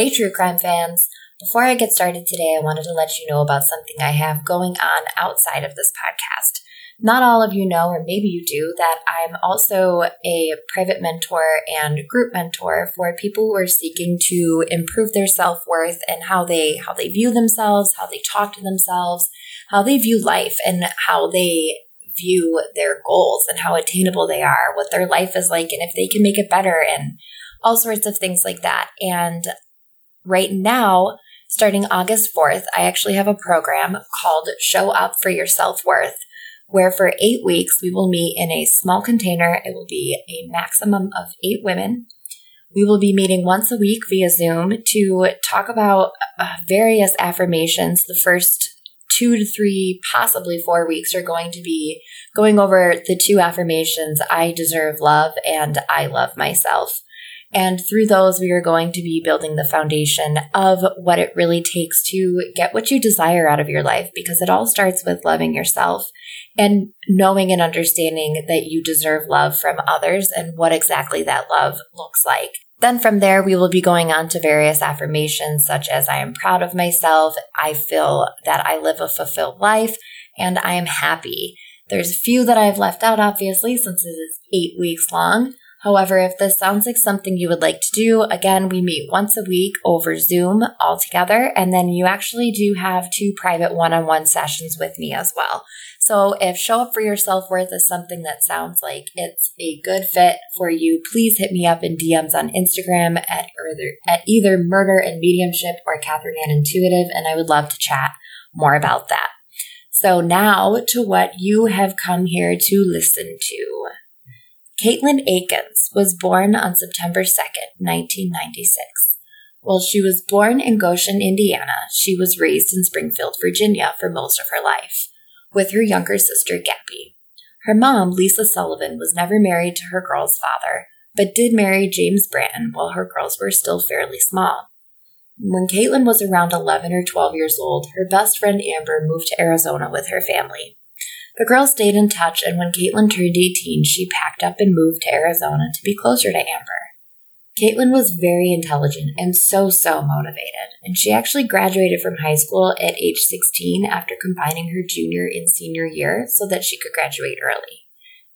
Hey, true crime fans. Before I get started today, I wanted to let you know about something I have going on outside of this podcast. Not all of you know, or maybe you do, that I'm also a private mentor and group mentor for people who are seeking to improve their self-worth and how they how they view themselves, how they talk to themselves, how they view life and how they view their goals and how attainable they are, what their life is like and if they can make it better and all sorts of things like that. And right now, starting August 4th, I actually have a program called Show Up for Your Self Worth, where for eight weeks we will meet in a small container. It will be a maximum of eight women. We will be meeting once a week via Zoom to talk about uh, various affirmations. The first two to three, possibly four weeks are going to be going over the two affirmations I deserve love and I love myself. And through those, we are going to be building the foundation of what it really takes to get what you desire out of your life because it all starts with loving yourself and knowing and understanding that you deserve love from others and what exactly that love looks like. Then from there, we will be going on to various affirmations such as I am proud of myself, I feel that I live a fulfilled life, and I am happy. There's a few that I've left out, obviously, since it is eight weeks long. However, if this sounds like something you would like to do, again, we meet once a week over Zoom all together, and then you actually do have two private one on one sessions with me as well. So if show up for your self worth is something that sounds like it's a good fit for you, please hit me up in DMs on Instagram at either, at either Murder and Mediumship or Catherine Ann Intuitive, and I would love to chat more about that. So now to what you have come here to listen to. Caitlin Akins was born on September 2nd, 1996. While she was born in Goshen, Indiana, she was raised in Springfield, Virginia for most of her life, with her younger sister Gabby. Her mom, Lisa Sullivan, was never married to her girl's father, but did marry James Branton while her girls were still fairly small. When Caitlin was around 11 or 12 years old, her best friend Amber moved to Arizona with her family. The girls stayed in touch, and when Caitlin turned 18, she packed up and moved to Arizona to be closer to Amber. Caitlin was very intelligent and so, so motivated, and she actually graduated from high school at age 16 after combining her junior and senior year so that she could graduate early.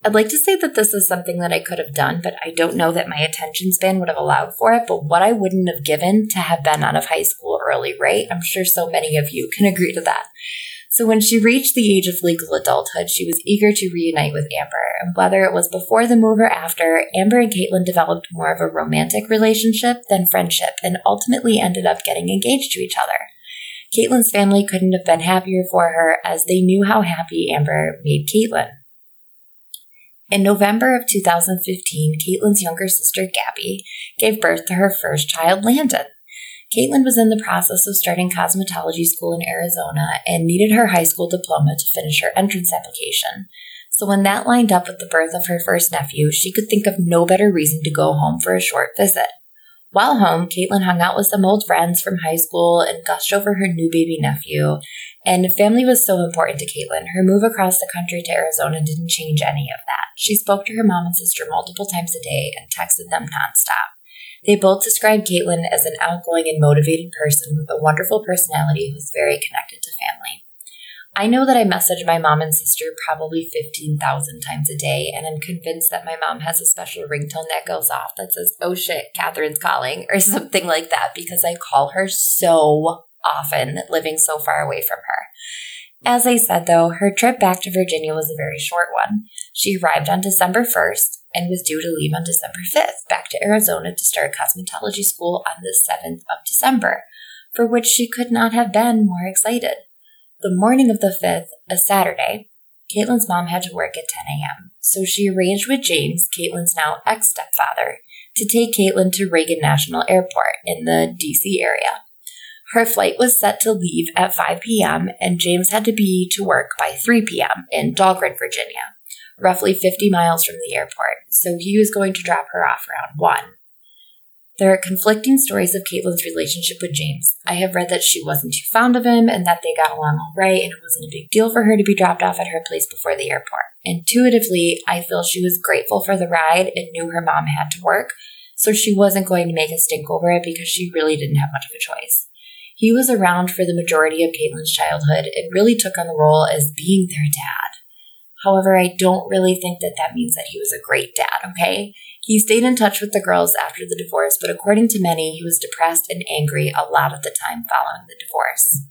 I'd like to say that this is something that I could have done, but I don't know that my attention span would have allowed for it. But what I wouldn't have given to have been out of high school early, right? I'm sure so many of you can agree to that. So when she reached the age of legal adulthood, she was eager to reunite with Amber. And whether it was before the move or after, Amber and Caitlin developed more of a romantic relationship than friendship and ultimately ended up getting engaged to each other. Caitlin's family couldn't have been happier for her as they knew how happy Amber made Caitlin. In November of 2015, Caitlin's younger sister, Gabby, gave birth to her first child, Landon. Caitlin was in the process of starting cosmetology school in Arizona and needed her high school diploma to finish her entrance application. So when that lined up with the birth of her first nephew, she could think of no better reason to go home for a short visit. While home, Caitlin hung out with some old friends from high school and gushed over her new baby nephew. And family was so important to Caitlin. Her move across the country to Arizona didn't change any of that. She spoke to her mom and sister multiple times a day and texted them nonstop. They both described Caitlin as an outgoing and motivated person with a wonderful personality who's very connected to family. I know that I message my mom and sister probably 15,000 times a day, and I'm convinced that my mom has a special ringtone that goes off that says, oh shit, Catherine's calling, or something like that, because I call her so often, living so far away from her. As I said, though, her trip back to Virginia was a very short one. She arrived on December 1st, and was due to leave on December 5th back to Arizona to start cosmetology school on the 7th of December, for which she could not have been more excited. The morning of the 5th, a Saturday, Caitlin's mom had to work at 10 a.m., so she arranged with James, Caitlin's now ex stepfather, to take Caitlin to Reagan National Airport in the DC area. Her flight was set to leave at 5 p.m., and James had to be to work by 3 p.m. in Dahlgren, Virginia roughly 50 miles from the airport, so he was going to drop her off around 1. There are conflicting stories of Caitlin's relationship with James. I have read that she wasn't too fond of him and that they got along all right and it wasn't a big deal for her to be dropped off at her place before the airport. Intuitively, I feel she was grateful for the ride and knew her mom had to work, so she wasn't going to make a stink over it because she really didn't have much of a choice. He was around for the majority of Caitlin's childhood and really took on the role as being their dad. However, I don't really think that that means that he was a great dad, okay? He stayed in touch with the girls after the divorce, but according to many, he was depressed and angry a lot of the time following the divorce.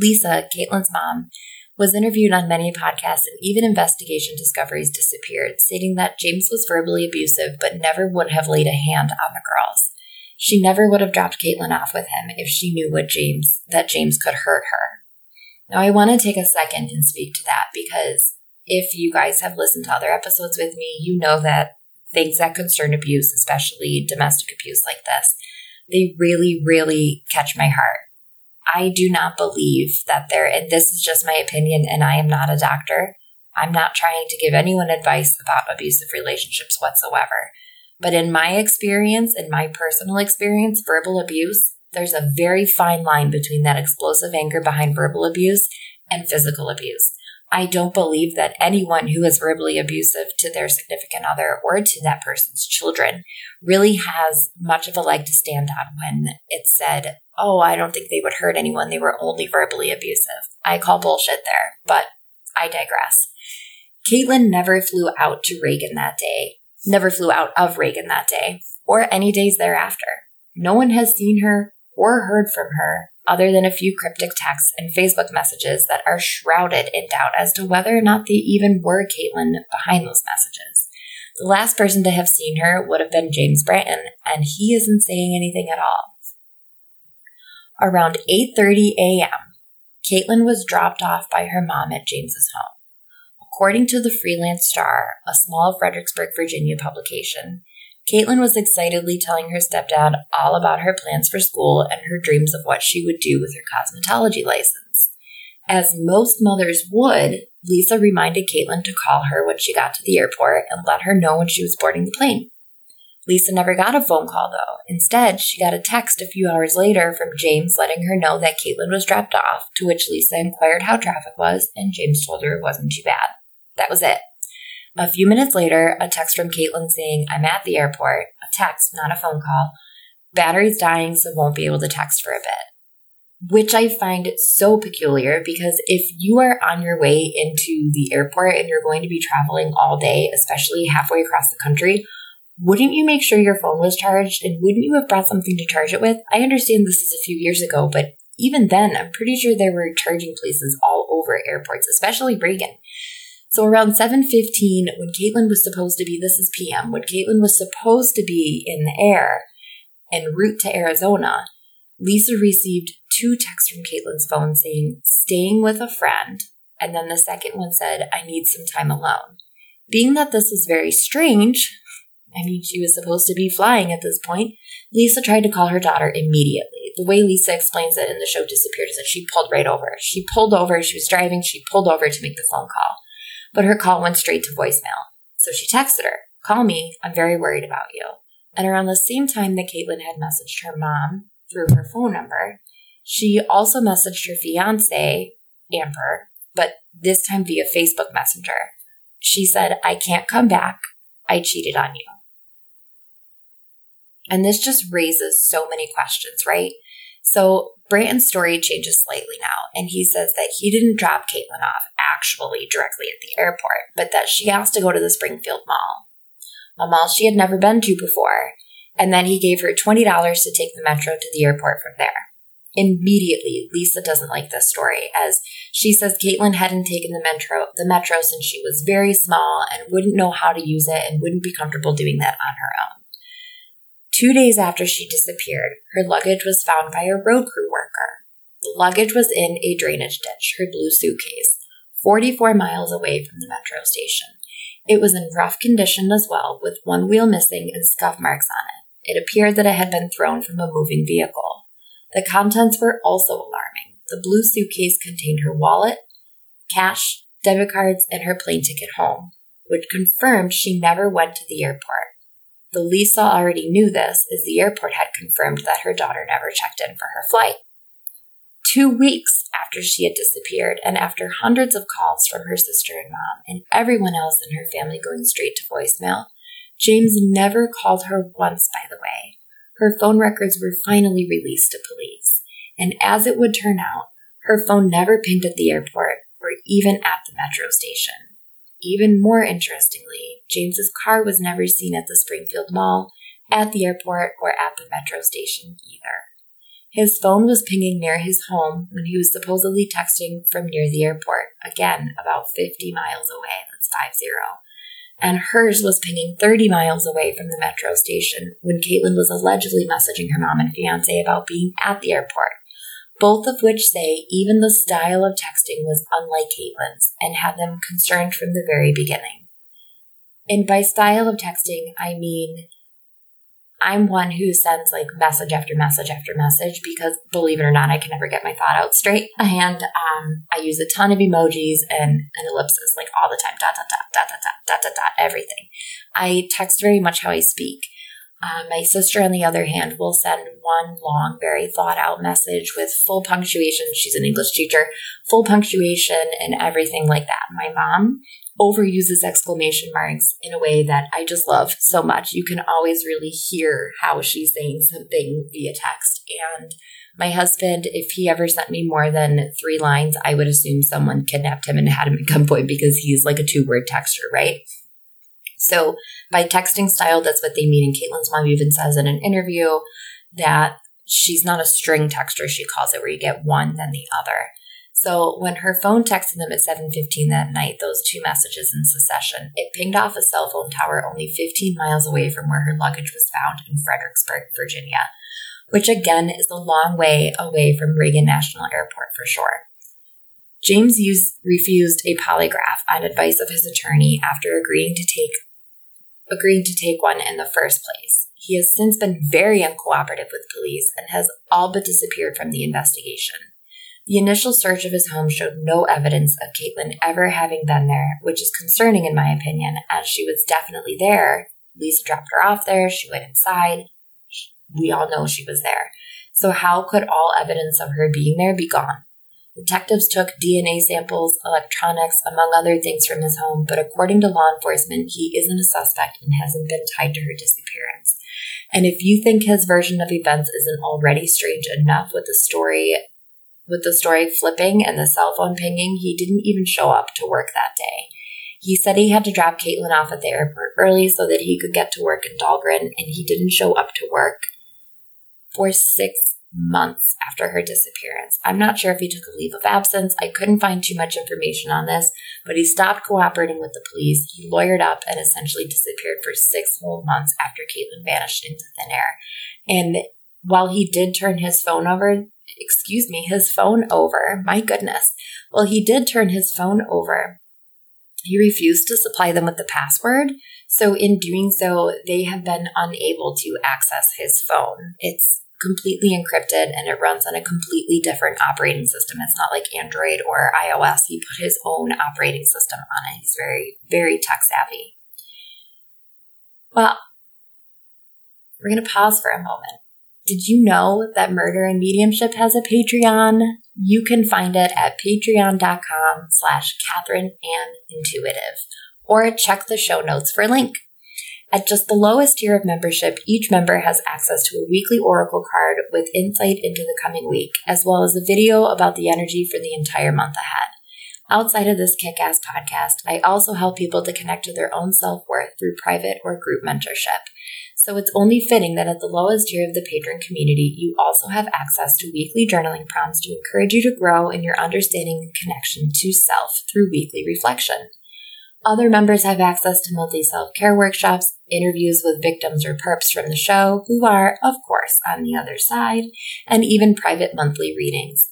Lisa, Caitlin's mom, was interviewed on many podcasts and even Investigation Discovery's disappeared, stating that James was verbally abusive but never would have laid a hand on the girls. She never would have dropped Caitlin off with him if she knew what James that James could hurt her. Now I want to take a second and speak to that because if you guys have listened to other episodes with me, you know that things that concern abuse, especially domestic abuse like this, they really, really catch my heart. I do not believe that there, and this is just my opinion, and I am not a doctor. I'm not trying to give anyone advice about abusive relationships whatsoever. But in my experience, in my personal experience, verbal abuse, there's a very fine line between that explosive anger behind verbal abuse and physical abuse. I don't believe that anyone who is verbally abusive to their significant other or to that person's children really has much of a leg to stand on when it's said, oh, I don't think they would hurt anyone. They were only verbally abusive. I call bullshit there, but I digress. Caitlin never flew out to Reagan that day, never flew out of Reagan that day, or any days thereafter. No one has seen her or heard from her other than a few cryptic texts and Facebook messages that are shrouded in doubt as to whether or not they even were Caitlin behind those messages. The last person to have seen her would have been James Branton, and he isn't saying anything at all. Around 8:30 a.m., Caitlin was dropped off by her mom at James's home. According to the Freelance Star, a small Fredericksburg, Virginia publication, Caitlin was excitedly telling her stepdad all about her plans for school and her dreams of what she would do with her cosmetology license. As most mothers would, Lisa reminded Caitlin to call her when she got to the airport and let her know when she was boarding the plane. Lisa never got a phone call though. Instead, she got a text a few hours later from James letting her know that Caitlin was dropped off, to which Lisa inquired how traffic was, and James told her it wasn't too bad. That was it. A few minutes later, a text from Caitlin saying, I'm at the airport. A text, not a phone call. Battery's dying, so won't be able to text for a bit. Which I find so peculiar because if you are on your way into the airport and you're going to be traveling all day, especially halfway across the country, wouldn't you make sure your phone was charged and wouldn't you have brought something to charge it with? I understand this is a few years ago, but even then, I'm pretty sure there were charging places all over airports, especially Reagan. So around 7:15 when Caitlin was supposed to be this is PM, when Caitlin was supposed to be in the air en route to Arizona, Lisa received two texts from Caitlin's phone saying staying with a friend, and then the second one said I need some time alone. Being that this was very strange, I mean she was supposed to be flying at this point, Lisa tried to call her daughter immediately. The way Lisa explains it in the show Disappeared is that she pulled right over. She pulled over, she was driving, she pulled over to make the phone call but her call went straight to voicemail. So she texted her, Call me, I'm very worried about you. And around the same time that Caitlin had messaged her mom through her phone number, she also messaged her fiance, Amber, but this time via Facebook Messenger. She said, I can't come back. I cheated on you. And this just raises so many questions, right? So Branton's story changes slightly now, and he says that he didn't drop Caitlin off actually directly at the airport, but that she asked to go to the Springfield Mall, a mall she had never been to before, and then he gave her $20 to take the metro to the airport from there. Immediately, Lisa doesn't like this story, as she says Caitlin hadn't taken the metro, the metro since she was very small and wouldn't know how to use it and wouldn't be comfortable doing that on her own. Two days after she disappeared, her luggage was found by a road crew worker. The luggage was in a drainage ditch, her blue suitcase, 44 miles away from the metro station. It was in rough condition as well, with one wheel missing and scuff marks on it. It appeared that it had been thrown from a moving vehicle. The contents were also alarming. The blue suitcase contained her wallet, cash, debit cards, and her plane ticket home, which confirmed she never went to the airport. The Lisa already knew this, as the airport had confirmed that her daughter never checked in for her flight. Two weeks after she had disappeared, and after hundreds of calls from her sister and mom, and everyone else in her family going straight to voicemail, James never called her once, by the way. Her phone records were finally released to police. And as it would turn out, her phone never pinged at the airport or even at the metro station. Even more interestingly, James's car was never seen at the Springfield Mall, at the airport, or at the metro station either. His phone was pinging near his home when he was supposedly texting from near the airport, again, about 50 miles away. That's 50. And hers was pinging 30 miles away from the metro station when Caitlin was allegedly messaging her mom and fiance about being at the airport both of which say even the style of texting was unlike Caitlin's and had them concerned from the very beginning. And by style of texting, I mean I'm one who sends like message after message after message because believe it or not, I can never get my thought out straight. And um, I use a ton of emojis and, and ellipses like all the time, dot, dot, dot, dot, dot, dot, dot, dot, everything. I text very much how I speak. Uh, my sister, on the other hand, will send one long, very thought out message with full punctuation. She's an English teacher, full punctuation and everything like that. My mom overuses exclamation marks in a way that I just love so much. You can always really hear how she's saying something via text. And my husband, if he ever sent me more than three lines, I would assume someone kidnapped him and had him at gunpoint because he's like a two word texter, right? So by texting style, that's what they mean. And Caitlin's mom even says in an interview that she's not a string texter, she calls it, where you get one, then the other. So when her phone texted them at 7:15 that night, those two messages in succession, it pinged off a cell phone tower only 15 miles away from where her luggage was found in Fredericksburg, Virginia, which again is a long way away from Reagan National Airport for sure. James used, refused a polygraph on advice of his attorney after agreeing to take agreeing to take one in the first place. He has since been very uncooperative with police and has all but disappeared from the investigation. The initial search of his home showed no evidence of Caitlin ever having been there, which is concerning in my opinion, as she was definitely there. Lisa dropped her off there, she went inside. We all know she was there. So, how could all evidence of her being there be gone? Detectives took DNA samples, electronics, among other things from his home, but according to law enforcement, he isn't a suspect and hasn't been tied to her disappearance. And if you think his version of events isn't already strange enough with the story with the story flipping and the cell phone pinging, he didn't even show up to work that day. He said he had to drop Caitlin off at the airport early so that he could get to work in Dahlgren, and he didn't show up to work for six months after her disappearance. I'm not sure if he took a leave of absence. I couldn't find too much information on this, but he stopped cooperating with the police. He lawyered up and essentially disappeared for six whole months after Caitlin vanished into thin air. And while he did turn his phone over, excuse me, his phone over, my goodness, well, he did turn his phone over. He refused to supply them with the password. So, in doing so, they have been unable to access his phone. It's completely encrypted and it runs on a completely different operating system. It's not like Android or iOS. He put his own operating system on it. He's very, very tech savvy. Well, we're going to pause for a moment. Did you know that Murder and Mediumship has a Patreon? You can find it at patreon.com slash Catherine Ann Intuitive or check the show notes for a link. At just the lowest tier of membership, each member has access to a weekly oracle card with insight into the coming week, as well as a video about the energy for the entire month ahead. Outside of this kick ass podcast, I also help people to connect to their own self worth through private or group mentorship. So it's only fitting that at the lowest tier of the patron community, you also have access to weekly journaling prompts to encourage you to grow in your understanding and connection to self through weekly reflection. Other members have access to monthly self care workshops, interviews with victims or perps from the show, who are, of course, on the other side, and even private monthly readings,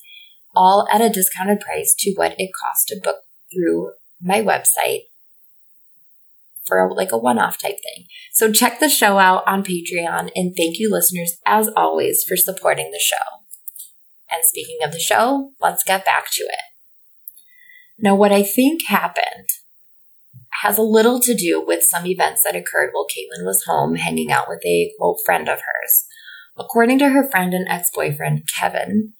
all at a discounted price to what it costs to book through my website for like a one off type thing. So check the show out on Patreon, and thank you, listeners, as always, for supporting the show. And speaking of the show, let's get back to it. Now, what I think happened has a little to do with some events that occurred while Caitlin was home hanging out with a quote friend of hers. According to her friend and ex boyfriend, Kevin,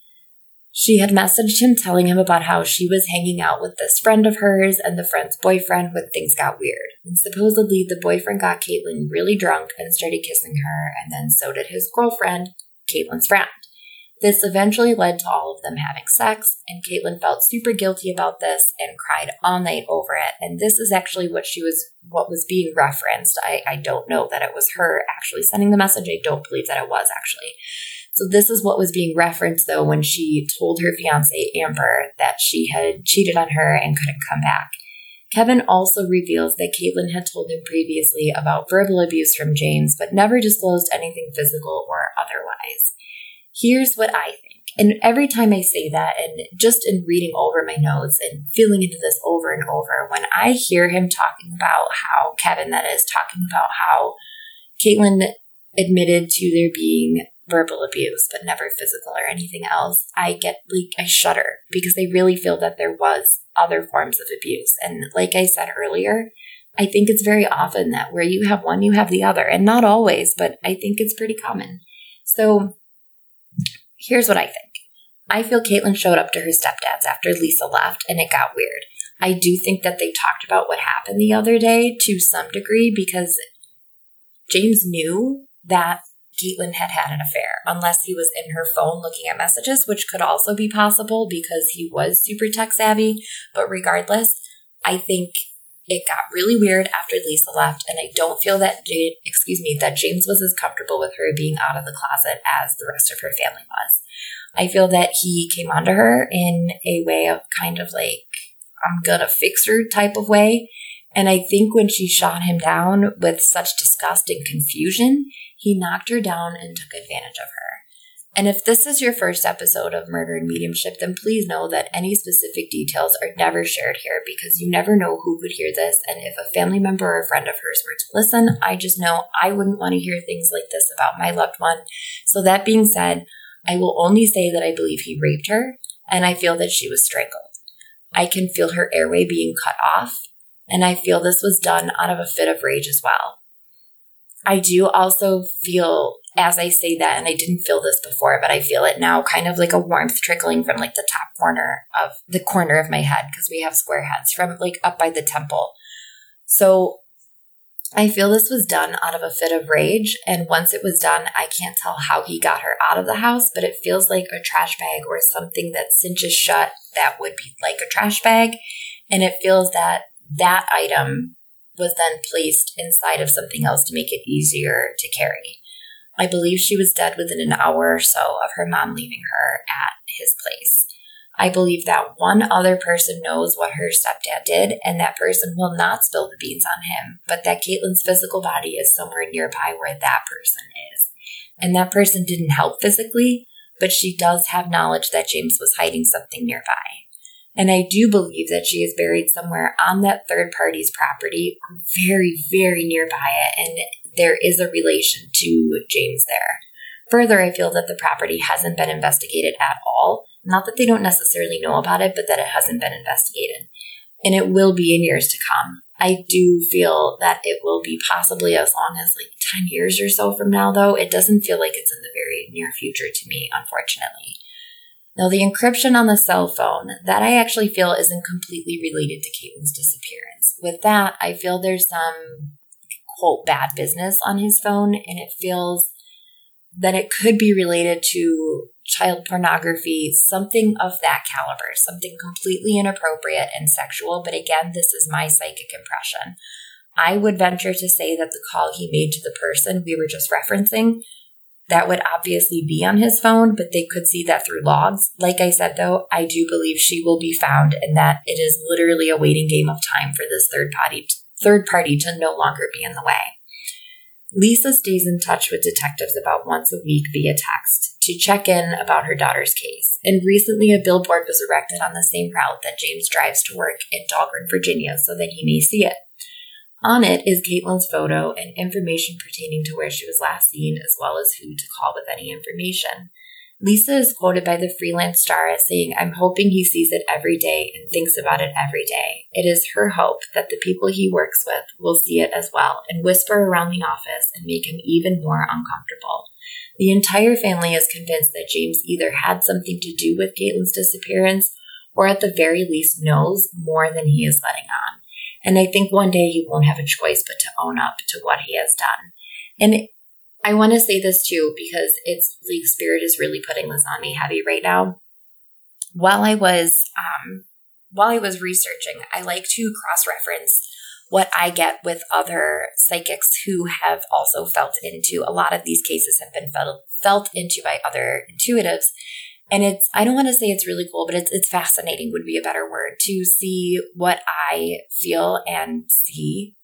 She had messaged him telling him about how she was hanging out with this friend of hers and the friend's boyfriend when things got weird. And supposedly the boyfriend got Caitlin really drunk and started kissing her, and then so did his girlfriend, Caitlin's friend. This eventually led to all of them having sex, and Caitlin felt super guilty about this and cried all night over it. And this is actually what she was, what was being referenced. I, I don't know that it was her actually sending the message. I don't believe that it was actually. So this is what was being referenced though when she told her fiance Amber that she had cheated on her and couldn't come back. Kevin also reveals that Caitlin had told him previously about verbal abuse from James, but never disclosed anything physical or otherwise. Here's what I think. And every time I say that, and just in reading over my notes and feeling into this over and over, when I hear him talking about how, Kevin that is, talking about how Caitlin admitted to there being verbal abuse, but never physical or anything else, I get like, I shudder because I really feel that there was other forms of abuse. And like I said earlier, I think it's very often that where you have one, you have the other. And not always, but I think it's pretty common. So here's what I think. I feel Caitlin showed up to her stepdad's after Lisa left and it got weird. I do think that they talked about what happened the other day to some degree because James knew that Caitlin had had an affair, unless he was in her phone looking at messages, which could also be possible because he was super tech savvy. But regardless, I think it got really weird after Lisa left, and I don't feel that Jade, excuse me, that James was as comfortable with her being out of the closet as the rest of her family was. I feel that he came onto her in a way of kind of like, I'm gonna fix her type of way. And I think when she shot him down with such disgust and confusion, he knocked her down and took advantage of her. And if this is your first episode of Murder and Mediumship, then please know that any specific details are never shared here because you never know who could hear this. And if a family member or a friend of hers were to listen, I just know I wouldn't want to hear things like this about my loved one. So, that being said, I will only say that I believe he raped her and I feel that she was strangled. I can feel her airway being cut off, and I feel this was done out of a fit of rage as well. I do also feel as I say that, and I didn't feel this before, but I feel it now kind of like a warmth trickling from like the top corner of the corner of my head because we have square heads from like up by the temple. So I feel this was done out of a fit of rage. And once it was done, I can't tell how he got her out of the house, but it feels like a trash bag or something that cinches shut that would be like a trash bag. And it feels that that item was then placed inside of something else to make it easier to carry. I believe she was dead within an hour or so of her mom leaving her at his place. I believe that one other person knows what her stepdad did, and that person will not spill the beans on him, but that Caitlin's physical body is somewhere nearby where that person is. And that person didn't help physically, but she does have knowledge that James was hiding something nearby. And I do believe that she is buried somewhere on that third party's property, very, very nearby it. And there is a relation to James there. Further, I feel that the property hasn't been investigated at all. Not that they don't necessarily know about it, but that it hasn't been investigated. And it will be in years to come. I do feel that it will be possibly as long as like 10 years or so from now, though. It doesn't feel like it's in the very near future to me, unfortunately. Now, the encryption on the cell phone, that I actually feel isn't completely related to Caitlin's disappearance. With that, I feel there's some, quote, bad business on his phone, and it feels that it could be related to child pornography, something of that caliber, something completely inappropriate and sexual. But again, this is my psychic impression. I would venture to say that the call he made to the person we were just referencing that would obviously be on his phone, but they could see that through logs. Like I said, though, I do believe she will be found and that it is literally a waiting game of time for this third party, third party to no longer be in the way. Lisa stays in touch with detectives about once a week via text to check in about her daughter's case. And recently, a billboard was erected on the same route that James drives to work in Dahlgren, Virginia, so that he may see it. On it is Caitlin's photo and information pertaining to where she was last seen, as well as who to call with any information. Lisa is quoted by the freelance star as saying, I'm hoping he sees it every day and thinks about it every day. It is her hope that the people he works with will see it as well and whisper around the office and make him even more uncomfortable. The entire family is convinced that James either had something to do with Caitlin's disappearance or at the very least knows more than he is letting on. And I think one day he won't have a choice but to own up to what he has done. And I want to say this too because it's League Spirit is really putting this on me heavy right now. While I was um, while I was researching, I like to cross reference what I get with other psychics who have also felt into a lot of these cases have been felt felt into by other intuitives. And it's I don't want to say it's really cool, but it's it's fascinating would be a better word to see what I feel and see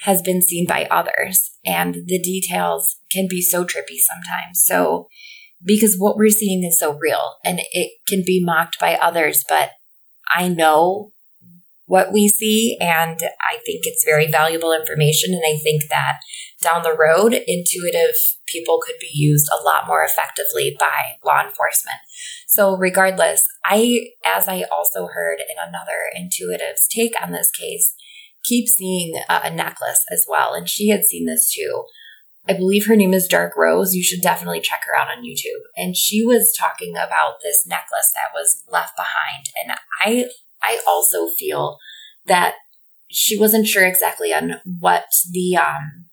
has been seen by others. And the details can be so trippy sometimes. So, because what we're seeing is so real and it can be mocked by others, but I know what we see and I think it's very valuable information. And I think that down the road, intuitive people could be used a lot more effectively by law enforcement. So, regardless, I, as I also heard in another intuitive's take on this case, keep seeing a, necklace as well. And she had seen this too. I believe her name is Dark Rose. You should definitely check her out on YouTube. And she was talking about this necklace that was left behind. And I I also feel that she wasn't sure exactly on what the um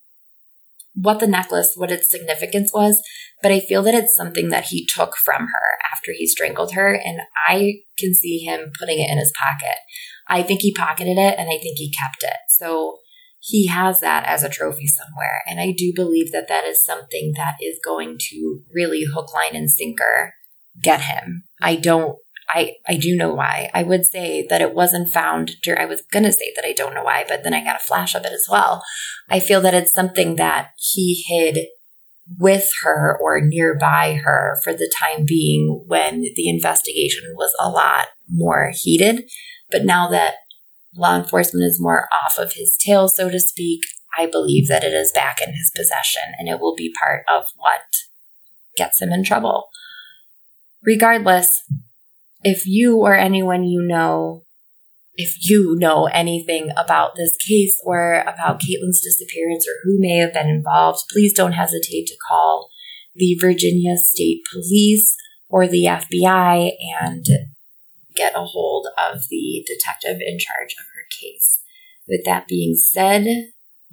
what the necklace, what its significance was, but I feel that it's something that he took from her after he strangled her, and I can see him putting it in his pocket. I think he pocketed it and I think he kept it. So he has that as a trophy somewhere. And I do believe that that is something that is going to really hook, line, and sinker get him. I don't, I, I do know why. I would say that it wasn't found during, I was going to say that I don't know why, but then I got a flash of it as well. I feel that it's something that he hid with her or nearby her for the time being when the investigation was a lot more heated. But now that law enforcement is more off of his tail, so to speak, I believe that it is back in his possession and it will be part of what gets him in trouble. Regardless, if you or anyone you know, if you know anything about this case or about Caitlin's disappearance or who may have been involved, please don't hesitate to call the Virginia State Police or the FBI and get a hold of the detective in charge of her case. With that being said,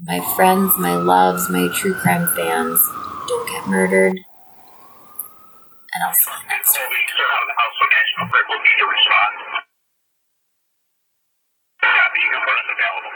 my friends, my loves, my true crime fans, don't get murdered. And I'll see you next. Quick, what's your response? Copy, you can put us available.